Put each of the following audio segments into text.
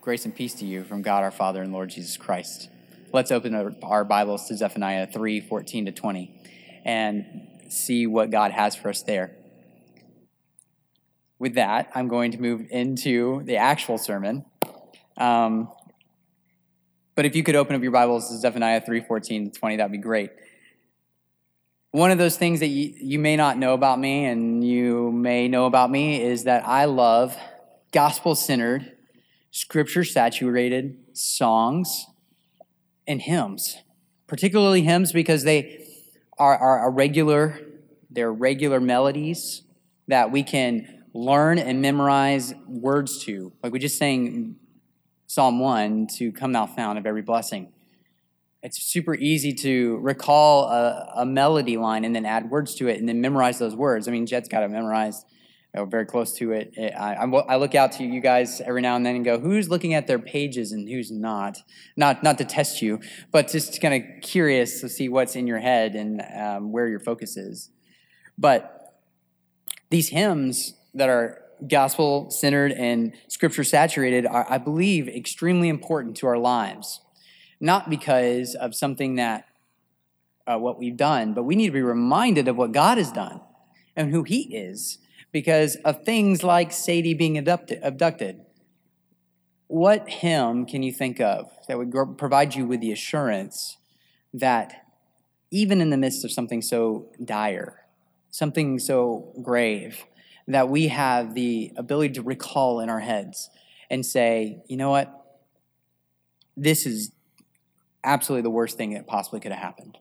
Grace and peace to you from God our Father and Lord Jesus Christ. Let's open up our Bibles to Zephaniah 3 14 to 20 and see what God has for us there. With that, I'm going to move into the actual sermon. Um, but if you could open up your Bibles to Zephaniah 3 14 to 20, that'd be great. One of those things that you, you may not know about me and you may know about me is that I love gospel centered, scripture saturated songs and hymns, particularly hymns because they are, are, regular, they're regular melodies that we can learn and memorize words to. Like we just sang Psalm 1 to come thou fount of every blessing it's super easy to recall a, a, melody line and then add words to it and then memorize those words. I mean, Jet's got it memorized, know, very close to it. it I, I, look out to you guys every now and then and go, who's looking at their pages and who's not? Not not to test you, but just kind of curious to see what's in your head and um, where your focus is. But these hymns that are gospel centered and scripture saturated are, I believe, extremely important to our lives not because of something that uh, what we've done, but we need to be reminded of what God has done and who He is because of things like Sadie being abducted. What hymn can you think of that would provide you with the assurance that even in the midst of something so dire, something so grave, that we have the ability to recall in our heads and say, you know what? This is absolutely the worst thing that possibly could have happened.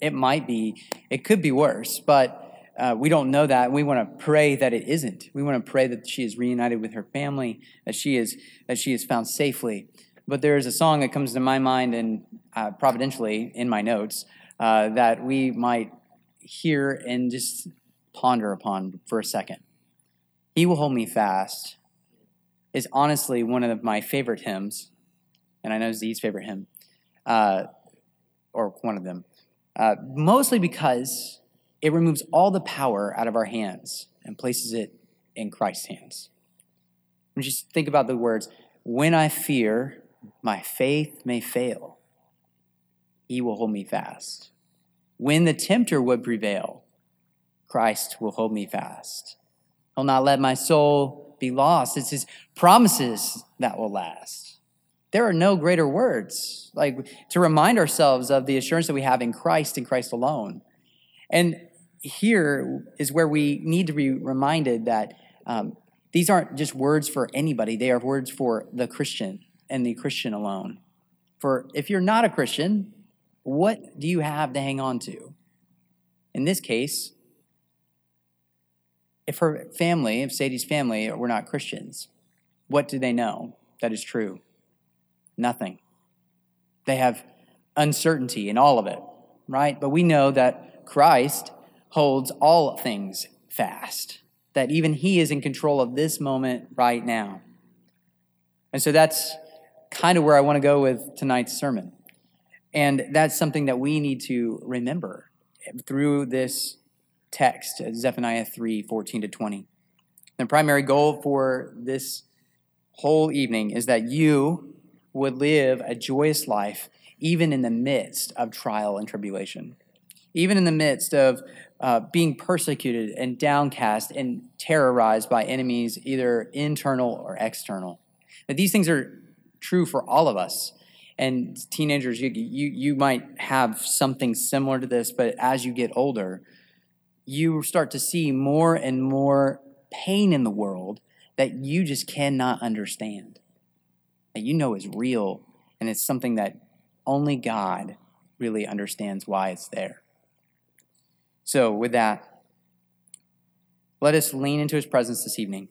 It might be, it could be worse, but uh, we don't know that. We want to pray that it isn't. We want to pray that she is reunited with her family, that she is that she is found safely. But there is a song that comes to my mind, and uh, providentially in my notes, uh, that we might hear and just ponder upon for a second. He will hold me fast is honestly one of my favorite hymns, and I know Z's favorite hymn uh, or one of them, uh, mostly because it removes all the power out of our hands and places it in Christ's hands. And just think about the words when I fear, my faith may fail, he will hold me fast. When the tempter would prevail, Christ will hold me fast. He'll not let my soul be lost. It's his promises that will last there are no greater words like to remind ourselves of the assurance that we have in Christ and Christ alone. And here is where we need to be reminded that um, these aren't just words for anybody, they are words for the Christian and the Christian alone. For if you're not a Christian, what do you have to hang on to? In this case, if her family, if Sadie's family were not Christians, what do they know that is true? Nothing. They have uncertainty in all of it, right? But we know that Christ holds all things fast, that even He is in control of this moment right now. And so that's kind of where I want to go with tonight's sermon. And that's something that we need to remember through this text, uh, Zephaniah 3 14 to 20. The primary goal for this whole evening is that you would live a joyous life even in the midst of trial and tribulation, even in the midst of uh, being persecuted and downcast and terrorized by enemies, either internal or external. These things are true for all of us. And teenagers, you, you, you might have something similar to this, but as you get older, you start to see more and more pain in the world that you just cannot understand that you know is real and it's something that only God really understands why it's there. So, with that, let us lean into his presence this evening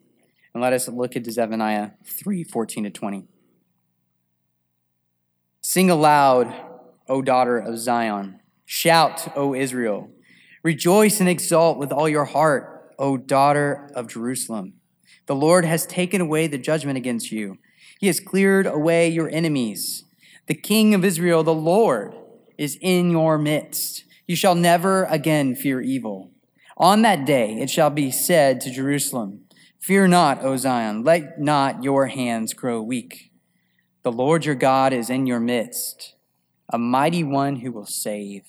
and let us look at Zephaniah 3 14 to 20. Sing aloud, O daughter of Zion. Shout, O Israel. Rejoice and exult with all your heart, O daughter of Jerusalem. The Lord has taken away the judgment against you. He has cleared away your enemies. The King of Israel, the Lord, is in your midst. You shall never again fear evil. On that day it shall be said to Jerusalem, Fear not, O Zion, let not your hands grow weak. The Lord your God is in your midst, a mighty one who will save.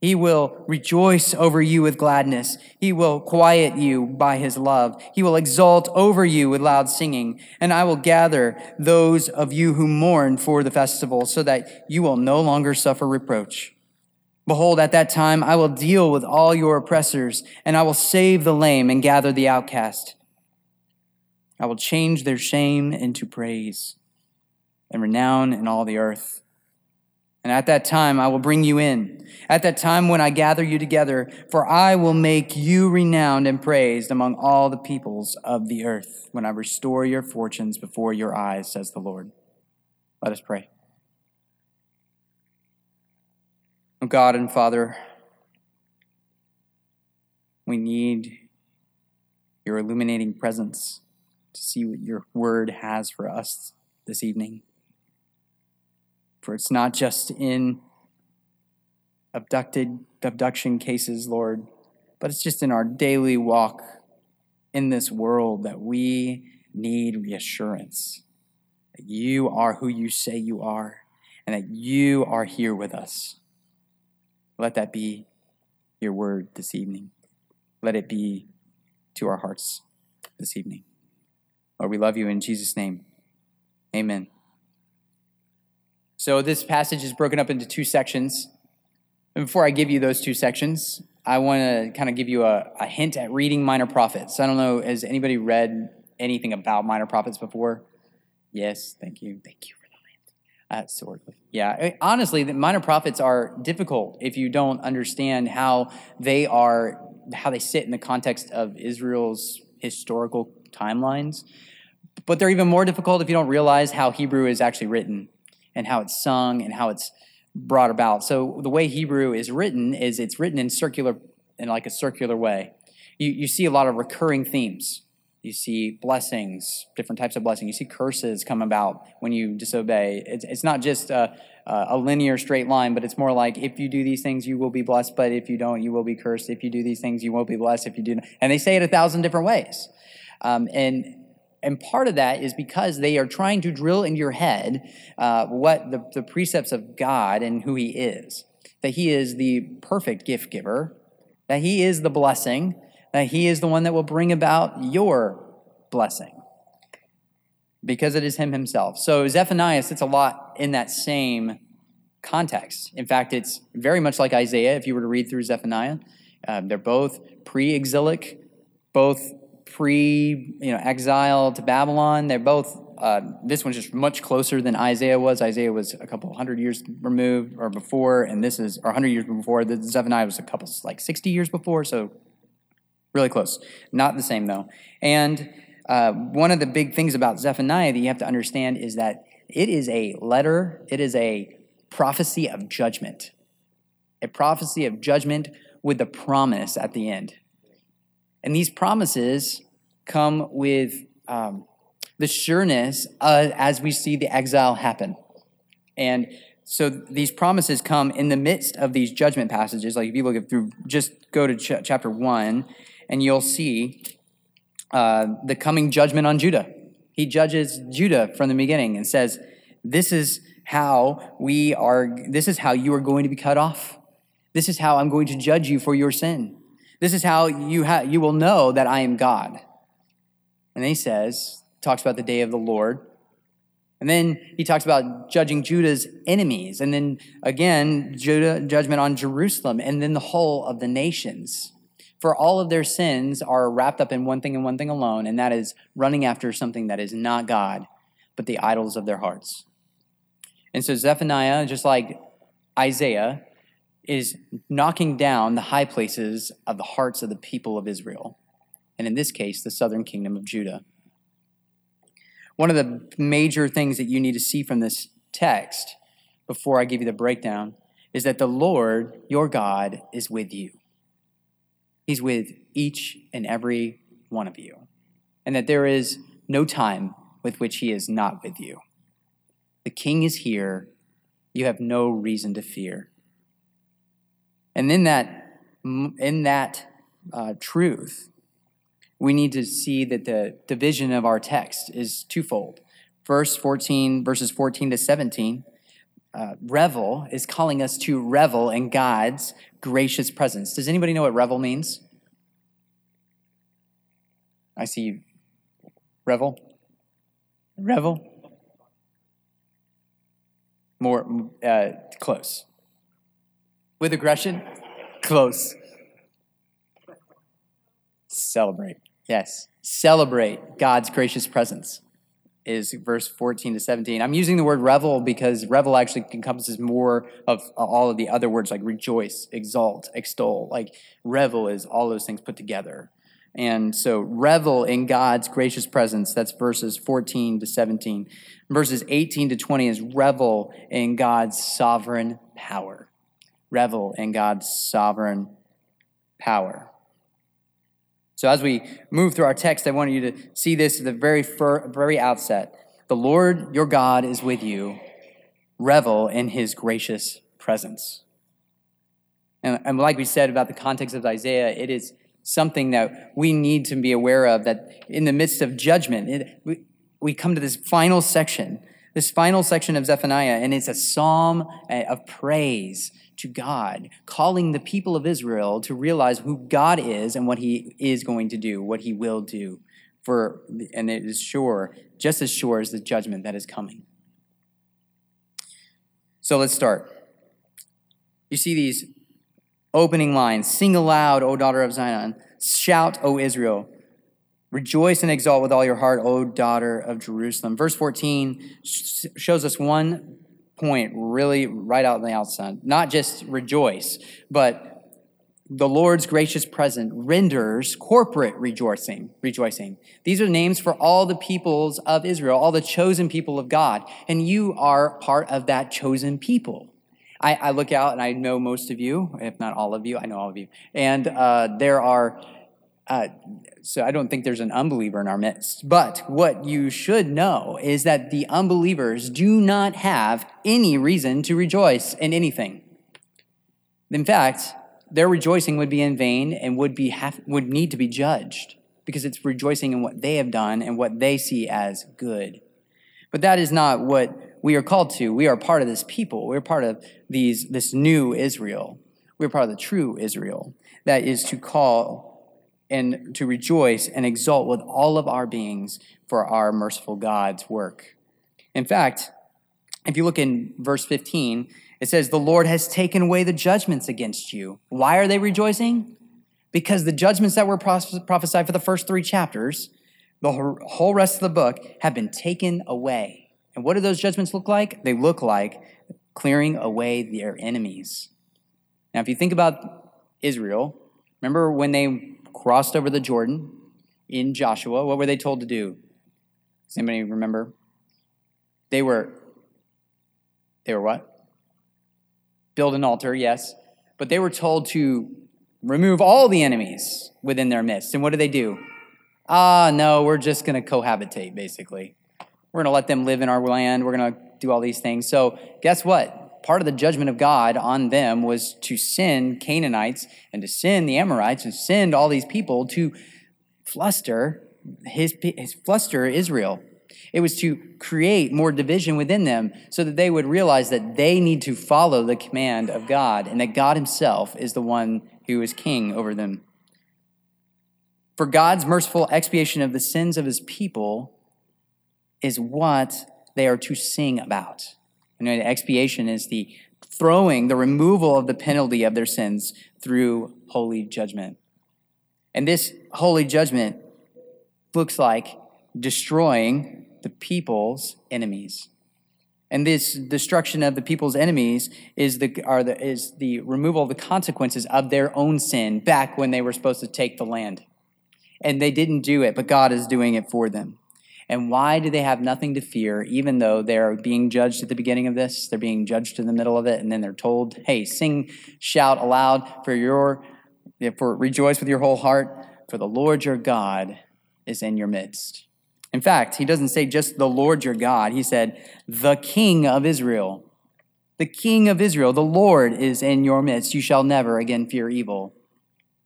He will rejoice over you with gladness. He will quiet you by his love. He will exult over you with loud singing. And I will gather those of you who mourn for the festival so that you will no longer suffer reproach. Behold, at that time I will deal with all your oppressors, and I will save the lame and gather the outcast. I will change their shame into praise and renown in all the earth. And at that time I will bring you in. At that time when I gather you together, for I will make you renowned and praised among all the peoples of the earth when I restore your fortunes before your eyes, says the Lord. Let us pray. Oh God and Father, we need your illuminating presence to see what your word has for us this evening. For it's not just in abducted abduction cases, Lord, but it's just in our daily walk in this world that we need reassurance that you are who you say you are and that you are here with us. Let that be your word this evening. Let it be to our hearts this evening. Lord, we love you in Jesus' name. Amen. So this passage is broken up into two sections. And before I give you those two sections, I want to kind of give you a, a, hint at reading Minor Prophets. I don't know, has anybody read anything about Minor Prophets before? Yes, thank you. Thank you. Uh, sort of. Yeah, honestly, the Minor Prophets are difficult if you don't understand how they are, how they sit in the context of Israel's historical timelines. But they're even more difficult if you don't realize how Hebrew is actually written and how it's sung and how it's brought about. So the way Hebrew is written is it's written in circular in like a circular way. You you see a lot of recurring themes. You see blessings, different types of blessing. You see curses come about when you disobey. It's, it's not just a, a linear straight line, but it's more like if you do these things, you will be blessed, but if you don't, you will be cursed. If you do these things, you won't be blessed. If you do, not. and they say it a thousand different ways. Um, and and part of that is because they are trying to drill into your head uh, what the, the precepts of God and who He is. That He is the perfect gift giver, that He is the blessing, that He is the one that will bring about your blessing because it is Him Himself. So Zephaniah sits a lot in that same context. In fact, it's very much like Isaiah if you were to read through Zephaniah. Um, they're both pre exilic, both pre you know exile to Babylon. They're both uh, this one's just much closer than Isaiah was. Isaiah was a couple hundred years removed or before, and this is or hundred years before. The Zephaniah was a couple like sixty years before, so really close. Not the same though. And uh, one of the big things about Zephaniah that you have to understand is that it is a letter. It is a prophecy of judgment, a prophecy of judgment with the promise at the end. And these promises come with um, the sureness uh, as we see the exile happen. And so these promises come in the midst of these judgment passages. Like if you look through, just go to ch- chapter one, and you'll see uh, the coming judgment on Judah. He judges Judah from the beginning and says, "This is how we are. This is how you are going to be cut off. This is how I'm going to judge you for your sin." This is how you, ha- you will know that I am God. And then he says, talks about the day of the Lord. And then he talks about judging Judah's enemies. And then again, Judah, judgment on Jerusalem, and then the whole of the nations. For all of their sins are wrapped up in one thing and one thing alone, and that is running after something that is not God, but the idols of their hearts. And so Zephaniah, just like Isaiah, is knocking down the high places of the hearts of the people of Israel, and in this case, the southern kingdom of Judah. One of the major things that you need to see from this text before I give you the breakdown is that the Lord, your God, is with you. He's with each and every one of you, and that there is no time with which He is not with you. The King is here. You have no reason to fear. And in that, in that uh, truth, we need to see that the division of our text is twofold. verse 14, verses 14 to 17, uh, revel is calling us to revel in God's gracious presence. Does anybody know what revel means? I see you. Revel? Revel? More uh, close. With aggression? Close. Celebrate. Yes. Celebrate God's gracious presence is verse 14 to 17. I'm using the word revel because revel actually encompasses more of uh, all of the other words like rejoice, exalt, extol. Like revel is all those things put together. And so revel in God's gracious presence. That's verses 14 to 17. Verses 18 to 20 is revel in God's sovereign power. Revel in God's sovereign power. So as we move through our text, I want you to see this at the very, fir- very outset. The Lord your God is with you. Revel in his gracious presence. And, and like we said about the context of Isaiah, it is something that we need to be aware of that in the midst of judgment, it, we, we come to this final section, this final section of Zephaniah, and it's a psalm of praise to God, calling the people of Israel to realize who God is and what he is going to do, what he will do. For and it is sure, just as sure as the judgment that is coming. So let's start. You see these opening lines Sing aloud, O daughter of Zion. Shout, O Israel. Rejoice and exalt with all your heart, O daughter of Jerusalem. Verse 14 shows us one point really right out in the outside. Not just rejoice, but the Lord's gracious presence renders corporate rejoicing, rejoicing. These are names for all the peoples of Israel, all the chosen people of God. And you are part of that chosen people. I, I look out and I know most of you, if not all of you, I know all of you. And uh, there are uh, so I don't think there's an unbeliever in our midst. But what you should know is that the unbelievers do not have any reason to rejoice in anything. In fact, their rejoicing would be in vain and would, be have, would need to be judged because it's rejoicing in what they have done and what they see as good. But that is not what we are called to. We are part of this people. We're part of these, this new Israel. We're part of the true Israel that is to call and to rejoice and exult with all of our beings for our merciful God's work. In fact, if you look in verse 15, it says, The Lord has taken away the judgments against you. Why are they rejoicing? Because the judgments that were prophesied for the first three chapters, the whole rest of the book, have been taken away. And what do those judgments look like? They look like clearing away their enemies. Now, if you think about Israel, remember when they crossed over the Jordan in Joshua, what were they told to do? Does anybody remember? They were, they were what? Build an altar, yes. But they were told to remove all the enemies within their midst. And what did they do? Ah, no, we're just going to cohabitate, basically. We're going to let them live in our land. We're going to do all these things. So, guess what? Part of the judgment of God on them was to send Canaanites and to send the Amorites and send all these people to fluster his, his fluster Israel. It was to create more division within them so that they would realize that they need to follow the command of God and that God himself is the one who is king over them. For God's merciful expiation of the sins of his people is what they are to sing about. You know, expiation is the throwing, the removal of the penalty of their sins through holy judgment. And this holy judgment looks like destroying the people's enemies. And this destruction of the people's enemies is the, are the, is the removal of the consequences of their own sin back when they were supposed to take the land. And they didn't do it, but God is doing it for them. And why do they have nothing to fear, even though they're being judged at the beginning of this? They're being judged in the middle of it, and then they're told, hey, sing, shout aloud for your, for rejoice with your whole heart, for the Lord your God is in your midst. In fact, he doesn't say just the Lord your God, he said, the King of Israel. The King of Israel, the Lord is in your midst. You shall never again fear evil.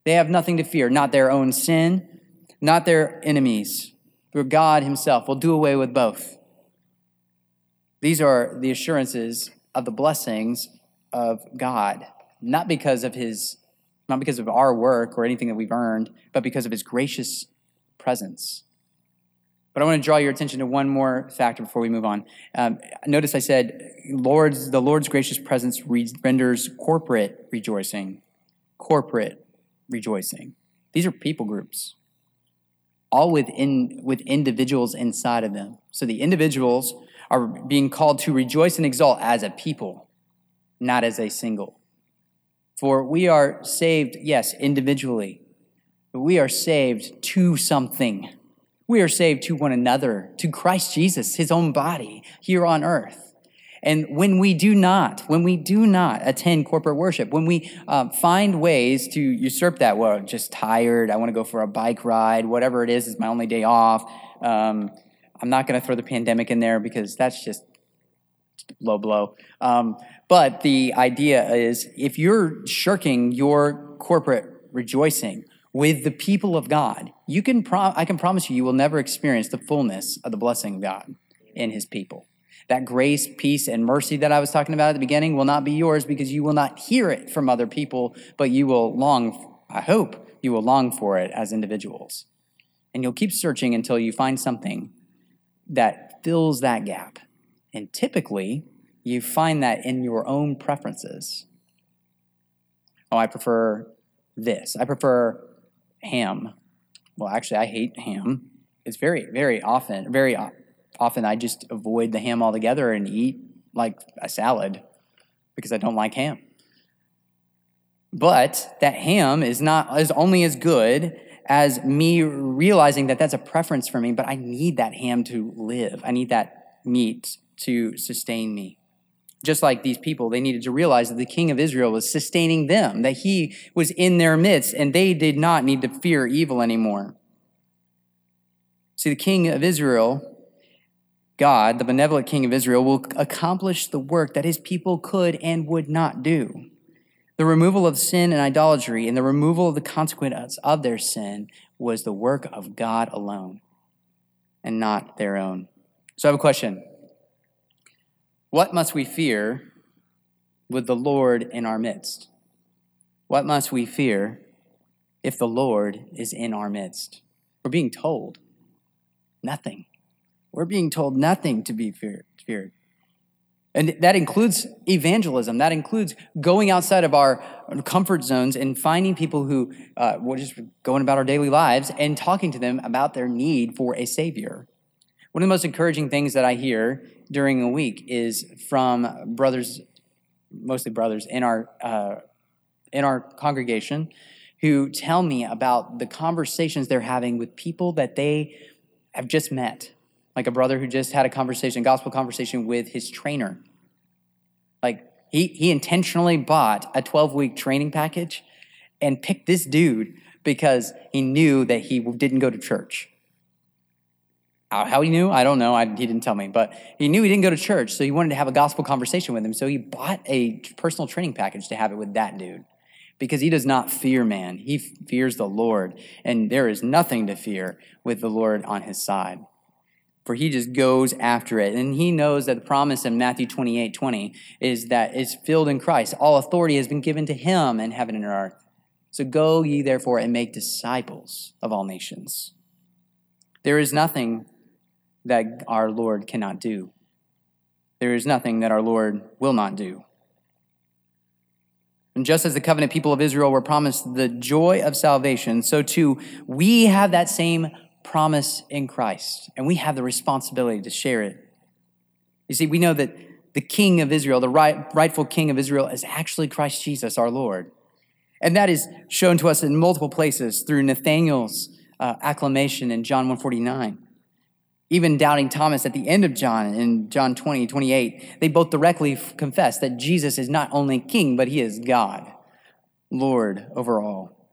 They have nothing to fear, not their own sin, not their enemies, where God Himself will do away with both. These are the assurances of the blessings of God, not because of his not because of our work or anything that we've earned, but because of his gracious presence. But I want to draw your attention to one more factor before we move on. Um, notice I said, Lord's, the Lord's gracious presence renders corporate rejoicing. Corporate rejoicing. These are people groups, all within with individuals inside of them. So the individuals are being called to rejoice and exalt as a people, not as a single. For we are saved, yes, individually, but we are saved to something. We are saved to one another, to Christ Jesus, his own body here on earth. And when we do not, when we do not attend corporate worship, when we um, find ways to usurp that, well, just tired, I want to go for a bike ride, whatever it is, is my only day off. Um, I'm not going to throw the pandemic in there because that's just low blow. Um, but the idea is if you're shirking your corporate rejoicing with the people of God, you can pro- I can promise you, you will never experience the fullness of the blessing of God in his people. That grace, peace, and mercy that I was talking about at the beginning will not be yours because you will not hear it from other people, but you will long, I hope, you will long for it as individuals. And you'll keep searching until you find something that fills that gap. And typically, you find that in your own preferences. Oh, I prefer this. I prefer ham. Well, actually, I hate ham. It's very, very often, very often I just avoid the ham altogether and eat like a salad because I don't like ham. But that ham is not is only as good as me realizing that that's a preference for me, but I need that ham to live. I need that meat to sustain me. Just like these people, they needed to realize that the king of Israel was sustaining them, that he was in their midst, and they did not need to fear evil anymore. See, the king of Israel, God, the benevolent king of Israel, will accomplish the work that his people could and would not do. The removal of sin and idolatry and the removal of the consequences of their sin was the work of God alone and not their own. So I have a question. What must we fear with the Lord in our midst? What must we fear if the Lord is in our midst? We're being told nothing. We're being told nothing to be feared. And that includes evangelism. That includes going outside of our comfort zones and finding people who uh, we're just going about our daily lives and talking to them about their need for a Savior. One of the most encouraging things that I hear during a week is from brothers, mostly brothers in our uh, in our congregation, who tell me about the conversations they're having with people that they have just met like a brother who just had a conversation, gospel conversation with his trainer. Like he, he intentionally bought a 12 week training package and picked this dude because he knew that he didn't go to church. How he knew, I don't know. I, he didn't tell me, but he knew he didn't go to church, so he wanted to have a gospel conversation with him. So he bought a personal training package to have it with that dude because he does not fear man. He fears the Lord, and there is nothing to fear with the Lord on his side for he just goes after it. And he knows that the promise in Matthew 28 20 is that it's filled in Christ. All authority has been given to him in heaven and earth. So go ye therefore and make disciples of all nations. There is nothing that our Lord cannot do. There is nothing that our Lord will not do. And just as the covenant people of Israel were promised the joy of salvation, so too we have that same promise in Christ, and we have the responsibility to share it. You see, we know that the king of Israel, the right, rightful king of Israel, is actually Christ Jesus, our Lord. And that is shown to us in multiple places through Nathanael's uh, acclamation in John 149. Even doubting Thomas at the end of John, in John 20, 28, they both directly confess that Jesus is not only king, but he is God, Lord over all.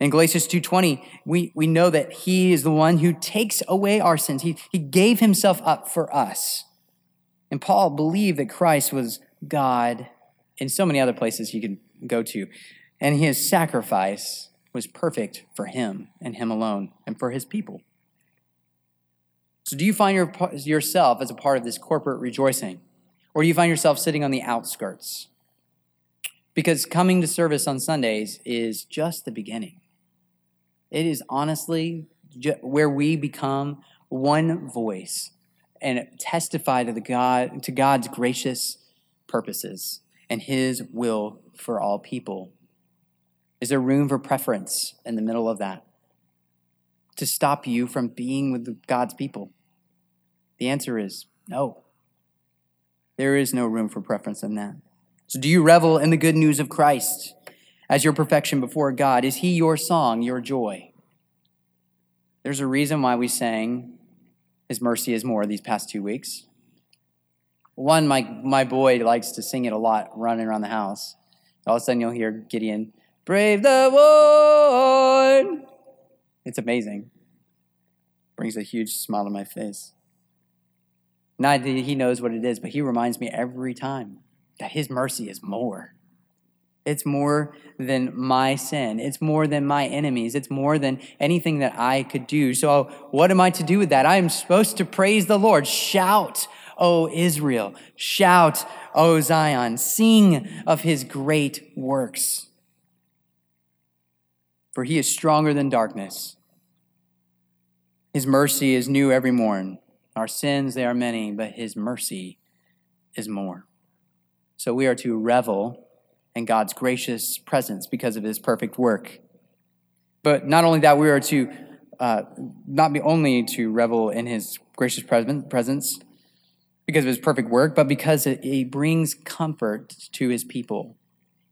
In Galatians 2:20, we, we know that he is the one who takes away our sins. He, he gave himself up for us. And Paul believed that Christ was God in so many other places you can go to. And his sacrifice was perfect for him and him alone and for his people. So, do you find your, yourself as a part of this corporate rejoicing? Or do you find yourself sitting on the outskirts? Because coming to service on Sundays is just the beginning. It is honestly where we become one voice and testify to the God to God's gracious purposes and his will for all people. Is there room for preference in the middle of that? To stop you from being with God's people? The answer is no. There is no room for preference in that. So, do you revel in the good news of Christ as your perfection before God? Is He your song, your joy? There's a reason why we sang His mercy is more these past two weeks. One, my, my boy likes to sing it a lot running around the house. All of a sudden, you'll hear Gideon, Brave the Lord. It's amazing. Brings a huge smile to my face. Not that he knows what it is, but he reminds me every time that his mercy is more. It's more than my sin. It's more than my enemies. It's more than anything that I could do. So, what am I to do with that? I am supposed to praise the Lord. Shout, O Israel. Shout, O Zion. Sing of his great works. For he is stronger than darkness. His mercy is new every morn. Our sins, they are many, but his mercy is more. So we are to revel in God's gracious presence because of his perfect work. But not only that, we are to uh, not be only to revel in his gracious presence because of his perfect work, but because it, it brings comfort to his people.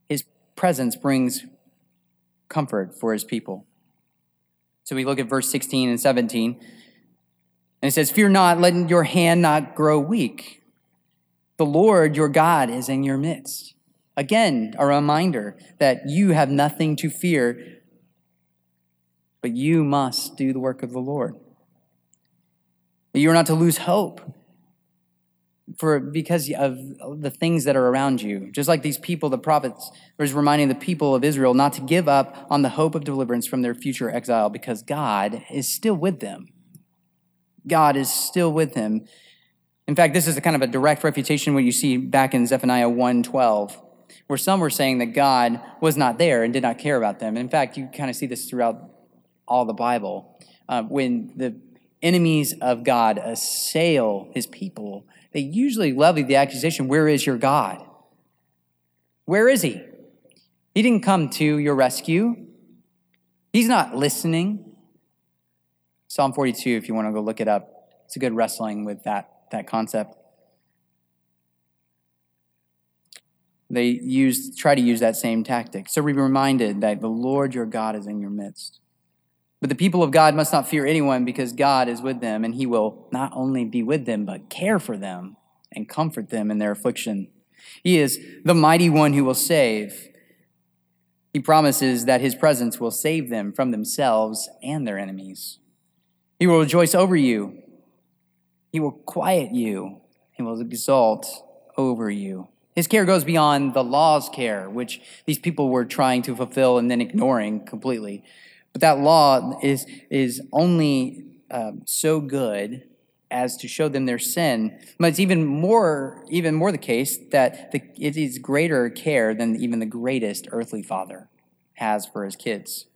His presence brings comfort for his people. So we look at verse 16 and 17. And it says, Fear not, let your hand not grow weak. The Lord your God is in your midst. Again, a reminder that you have nothing to fear, but you must do the work of the Lord. You are not to lose hope for because of the things that are around you. Just like these people, the prophets was reminding the people of Israel not to give up on the hope of deliverance from their future exile because God is still with them. God is still with them. In fact, this is a kind of a direct refutation what you see back in Zephaniah 1:12, where some were saying that God was not there and did not care about them. And in fact, you kind of see this throughout all the Bible. Uh, when the enemies of God assail his people, they usually levy the accusation, Where is your God? Where is he? He didn't come to your rescue. He's not listening. Psalm 42, if you want to go look it up, it's a good wrestling with that, that concept. They use, try to use that same tactic. So be reminded that the Lord your God is in your midst. But the people of God must not fear anyone because God is with them, and he will not only be with them, but care for them and comfort them in their affliction. He is the mighty one who will save. He promises that his presence will save them from themselves and their enemies. He will rejoice over you. He will quiet you. He will exalt over you. His care goes beyond the law's care, which these people were trying to fulfill and then ignoring completely. But that law is, is only um, so good as to show them their sin. But it's even more, even more the case that the, it is greater care than even the greatest earthly father has for his kids.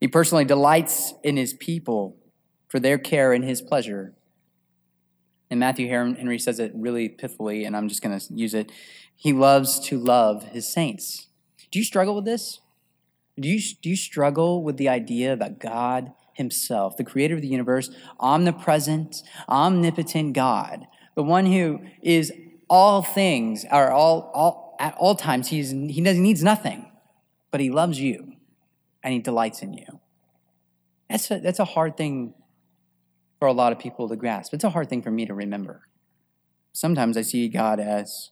He personally delights in his people for their care and his pleasure. And Matthew Henry says it really pithily, and I'm just going to use it. He loves to love his saints. Do you struggle with this? Do you, do you struggle with the idea that God Himself, the creator of the universe, omnipresent, omnipotent God, the one who is all things, or all, all at all times, he's, he, does, needs nothing, but He loves you and he delights in you. That's a, that's a hard thing for a lot of people to grasp. It's a hard thing for me to remember. Sometimes I see God as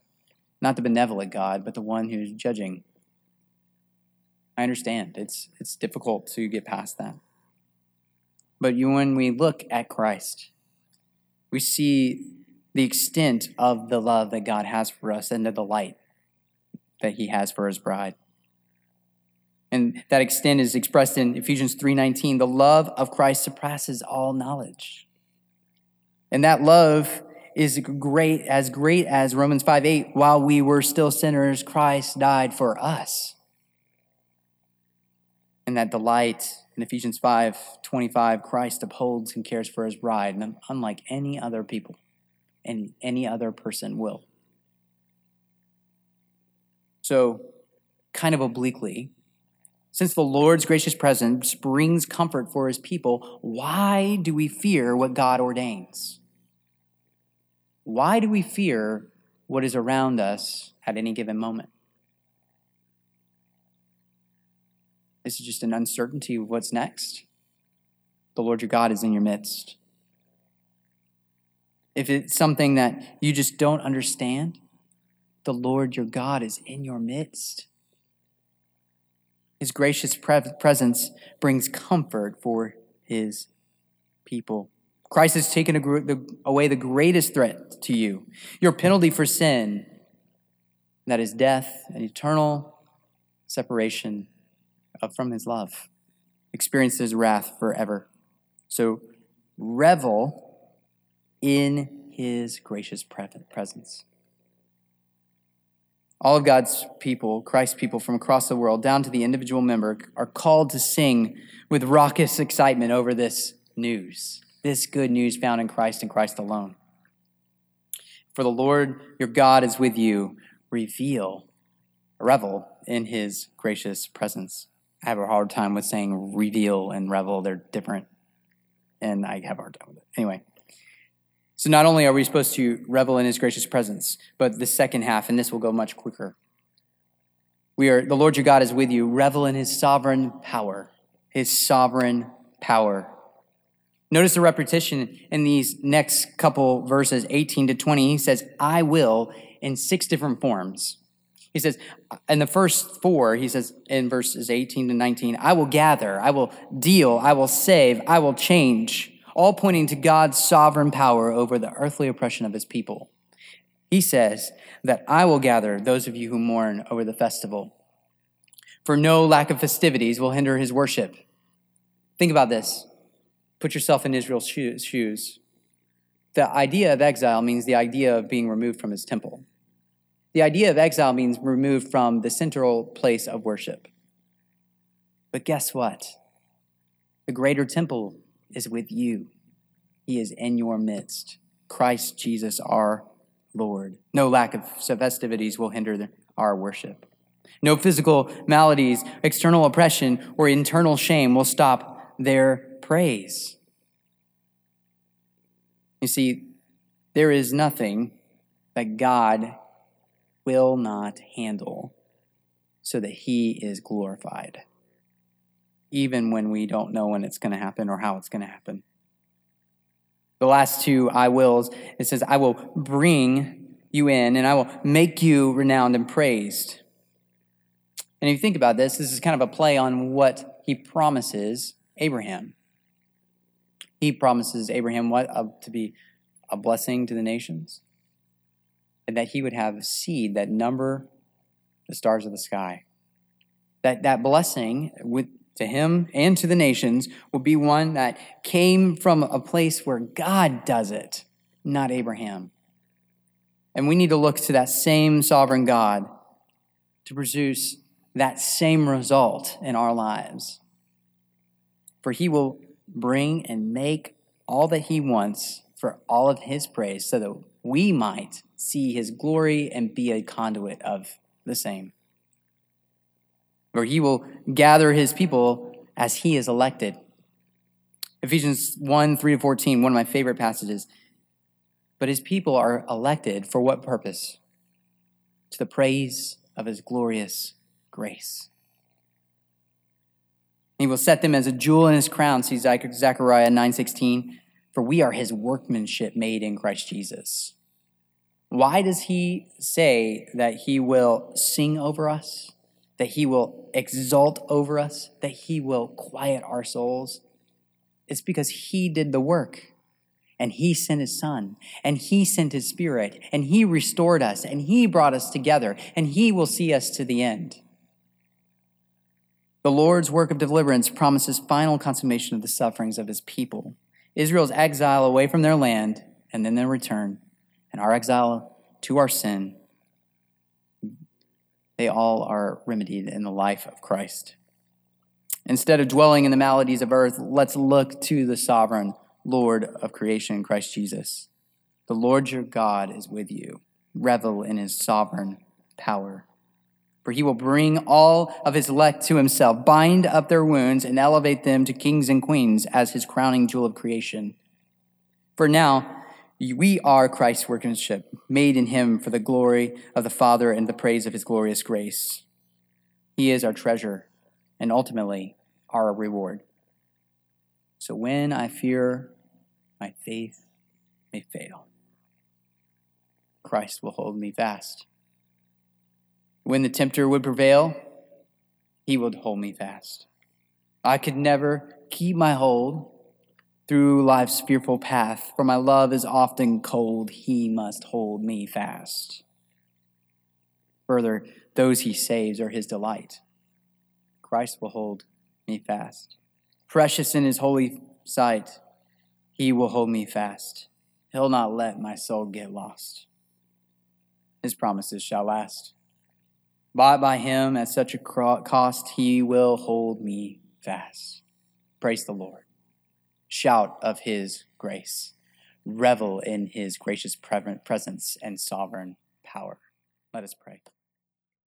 not the benevolent God, but the one who's judging. I understand. It's, it's difficult to get past that. But you, when we look at Christ, we see the extent of the love that God has for us and the delight that he has for his bride and that extent is expressed in Ephesians 3:19 the love of Christ surpasses all knowledge and that love is great, as great as Romans 5 8, while we were still sinners, Christ died for us. And that delight in Ephesians 5:25, Christ upholds and cares for his bride, unlike any other people and any other person will. So, kind of obliquely, since the Lord's gracious presence brings comfort for his people, why do we fear what God ordains? Why do we fear what is around us at any given moment? This is just an uncertainty of what's next. The Lord your God is in your midst. If it's something that you just don't understand, the Lord your God is in your midst. His gracious presence brings comfort for his people. Christ has taken away the greatest threat to you, your penalty for sin, that is death and eternal separation from his love. Experience his wrath forever. So revel in his gracious presence. All of God's people, Christ's people from across the world, down to the individual member, are called to sing with raucous excitement over this news this good news found in Christ and Christ alone. For the Lord your God is with you. Reveal, revel in his gracious presence. I have a hard time with saying reveal and revel, they're different. And I have a hard time with it. Anyway. So not only are we supposed to revel in his gracious presence, but the second half, and this will go much quicker. We are the Lord your God is with you. Revel in his sovereign power. His sovereign power. Notice the repetition in these next couple verses, 18 to 20. He says, I will in six different forms. He says, in the first four, he says in verses 18 to 19, I will gather, I will deal, I will save, I will change, all pointing to God's sovereign power over the earthly oppression of his people. He says that I will gather those of you who mourn over the festival. For no lack of festivities will hinder his worship. Think about this. Put yourself in Israel's shoes. The idea of exile means the idea of being removed from his temple. The idea of exile means removed from the central place of worship. But guess what? The greater temple is with you, he is in your midst. Christ Jesus, our Lord. No lack of festivities will hinder our worship. No physical maladies, external oppression, or internal shame will stop their praise. You see, there is nothing that God will not handle so that he is glorified, even when we don't know when it's going to happen or how it's going to happen. The last two I wills, it says, I will bring you in and I will make you renowned and praised. And if you think about this, this is kind of a play on what he promises Abraham he promises Abraham what uh, to be a blessing to the nations, and that he would have seed that number the stars of the sky. That that blessing with to him and to the nations will be one that came from a place where God does it, not Abraham. And we need to look to that same sovereign God to produce that same result in our lives. For he will bring and make all that he wants for all of his praise so that we might see his glory and be a conduit of the same. Where he will gather his people as he is elected. Ephesians 1 3 to 14, one of my favorite passages. But his people are elected for what purpose? To the praise of his glorious grace. He will set them as a jewel in his crown, see Zechariah 9:16, for we are his workmanship made in Christ Jesus. Why does he say that he will sing over us, that he will exalt over us, that he will quiet our souls? It's because he did the work and he sent his son and he sent his spirit and he restored us and he brought us together and he will see us to the end. The Lord's work of deliverance promises final consummation of the sufferings of his people. Israel's exile away from their land and then their return and our exile to our sin, they all are remedied in the life of Christ. Instead of dwelling in the maladies of earth, let's look to the sovereign Lord of creation, Christ Jesus. The Lord your God is with you. Revel in his sovereign power. For he will bring all of his elect to himself, bind up their wounds, and elevate them to kings and queens as his crowning jewel of creation. For now, we are Christ's workmanship, made in him for the glory of the Father and the praise of his glorious grace. He is our treasure and ultimately our reward. So when I fear my faith may fail, Christ will hold me fast. When the tempter would prevail, he would hold me fast. I could never keep my hold through life's fearful path, for my love is often cold. He must hold me fast. Further, those he saves are his delight. Christ will hold me fast. Precious in his holy sight, he will hold me fast. He'll not let my soul get lost. His promises shall last. Bought by him at such a cost, he will hold me fast. Praise the Lord. Shout of his grace. Revel in his gracious presence and sovereign power. Let us pray.